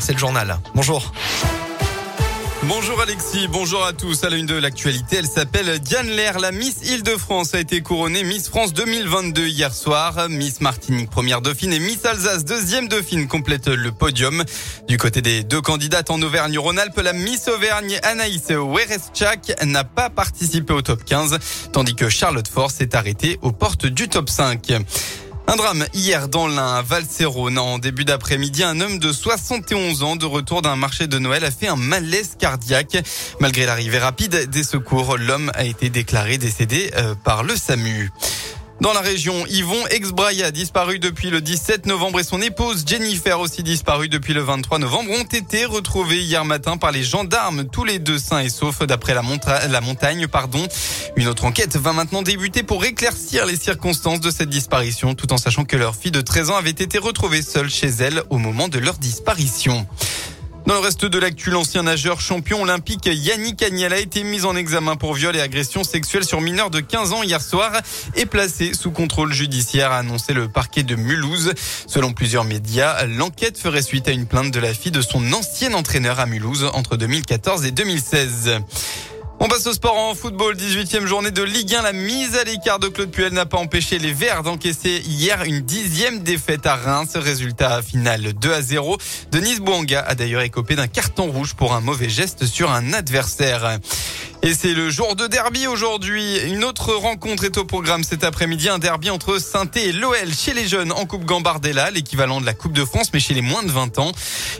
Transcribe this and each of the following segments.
c'est le journal. Bonjour. Bonjour Alexis, bonjour à tous. À la une de l'actualité, elle s'appelle Diane Lair. La Miss Île-de-France a été couronnée Miss France 2022 hier soir. Miss Martinique première dauphine et Miss Alsace deuxième dauphine complètent le podium. Du côté des deux candidates en Auvergne-Rhône-Alpes, la Miss Auvergne Anaïs Wereschak n'a pas participé au top 15, tandis que Charlotte Force est arrêtée aux portes du top 5. Un drame hier dans l'Ain, à Valserone. En début d'après-midi, un homme de 71 ans de retour d'un marché de Noël a fait un malaise cardiaque. Malgré l'arrivée rapide des secours, l'homme a été déclaré décédé euh, par le SAMU. Dans la région, Yvon Exbraya, disparu depuis le 17 novembre et son épouse Jennifer, aussi disparue depuis le 23 novembre, ont été retrouvés hier matin par les gendarmes, tous les deux sains et saufs d'après la, montagne. Pardon. Une autre enquête va maintenant débuter pour éclaircir les circonstances de cette disparition, tout en sachant que leur fille de 13 ans avait été retrouvée seule chez elle au moment de leur disparition. Dans le reste de l'actu, l'ancien nageur champion olympique Yannick Agnel a été mis en examen pour viol et agression sexuelle sur mineur de 15 ans hier soir et placé sous contrôle judiciaire, a annoncé le parquet de Mulhouse. Selon plusieurs médias, l'enquête ferait suite à une plainte de la fille de son ancien entraîneur à Mulhouse entre 2014 et 2016. On passe au sport en football. 18e journée de Ligue 1. La mise à l'écart de Claude Puel n'a pas empêché les Verts d'encaisser hier une dixième défaite à Reims. Résultat final 2 à 0. Denise Bouanga a d'ailleurs écopé d'un carton rouge pour un mauvais geste sur un adversaire. Et c'est le jour de derby aujourd'hui. Une autre rencontre est au programme cet après-midi. Un derby entre saint et l'OL chez les jeunes en Coupe Gambardella, l'équivalent de la Coupe de France, mais chez les moins de 20 ans.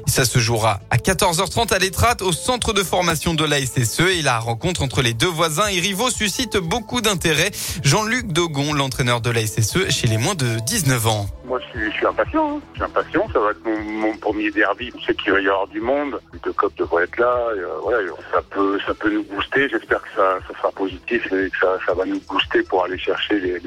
Ça se jouera à 14h30 à l'Étrate, au centre de formation de la SSE. Et la rencontre entre les deux voisins et rivaux suscite beaucoup d'intérêt. Jean-Luc Dogon, l'entraîneur de la SSE chez les moins de 19 ans. Moi, je suis, impatient. Hein. Je suis impatient. Ça va être mon, premier derby. Je sais qu'il va y avoir du monde. Les deux copes devraient être là. Euh, ça peut, ça peut nous booster. J'espère que ça, sera positif et que ça, va nous booster pour aller chercher les,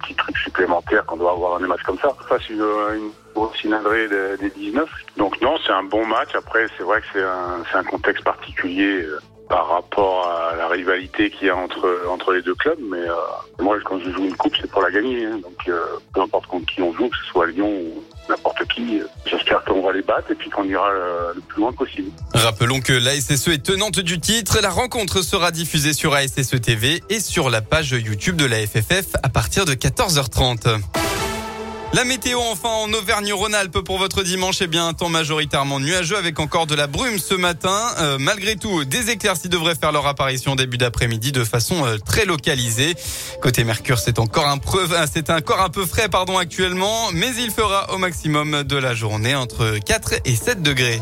petits trucs supplémentaires qu'on doit avoir dans des matchs comme ça. Face une, une grosse cylindrée des, 19. Donc non, c'est un bon match. Après, c'est vrai que c'est un, c'est un contexte particulier. Par rapport à la rivalité qu'il y a entre entre les deux clubs. Mais euh, moi, quand je joue une coupe, c'est pour la gagner. Hein. Donc, euh, peu importe contre qui on joue, que ce soit Lyon ou n'importe qui, euh, j'espère qu'on va les battre et puis qu'on ira le plus loin possible. Rappelons que la SSE est tenante du titre. La rencontre sera diffusée sur ASSE TV et sur la page YouTube de la FFF à partir de 14h30. La météo enfin en Auvergne-Rhône-Alpes pour votre dimanche est eh bien un temps majoritairement nuageux avec encore de la brume ce matin. Euh, malgré tout, des éclaircies devraient faire leur apparition début d'après-midi de façon euh, très localisée. Côté Mercure, c'est encore un peu, euh, c'est encore un peu frais pardon actuellement, mais il fera au maximum de la journée entre 4 et 7 degrés.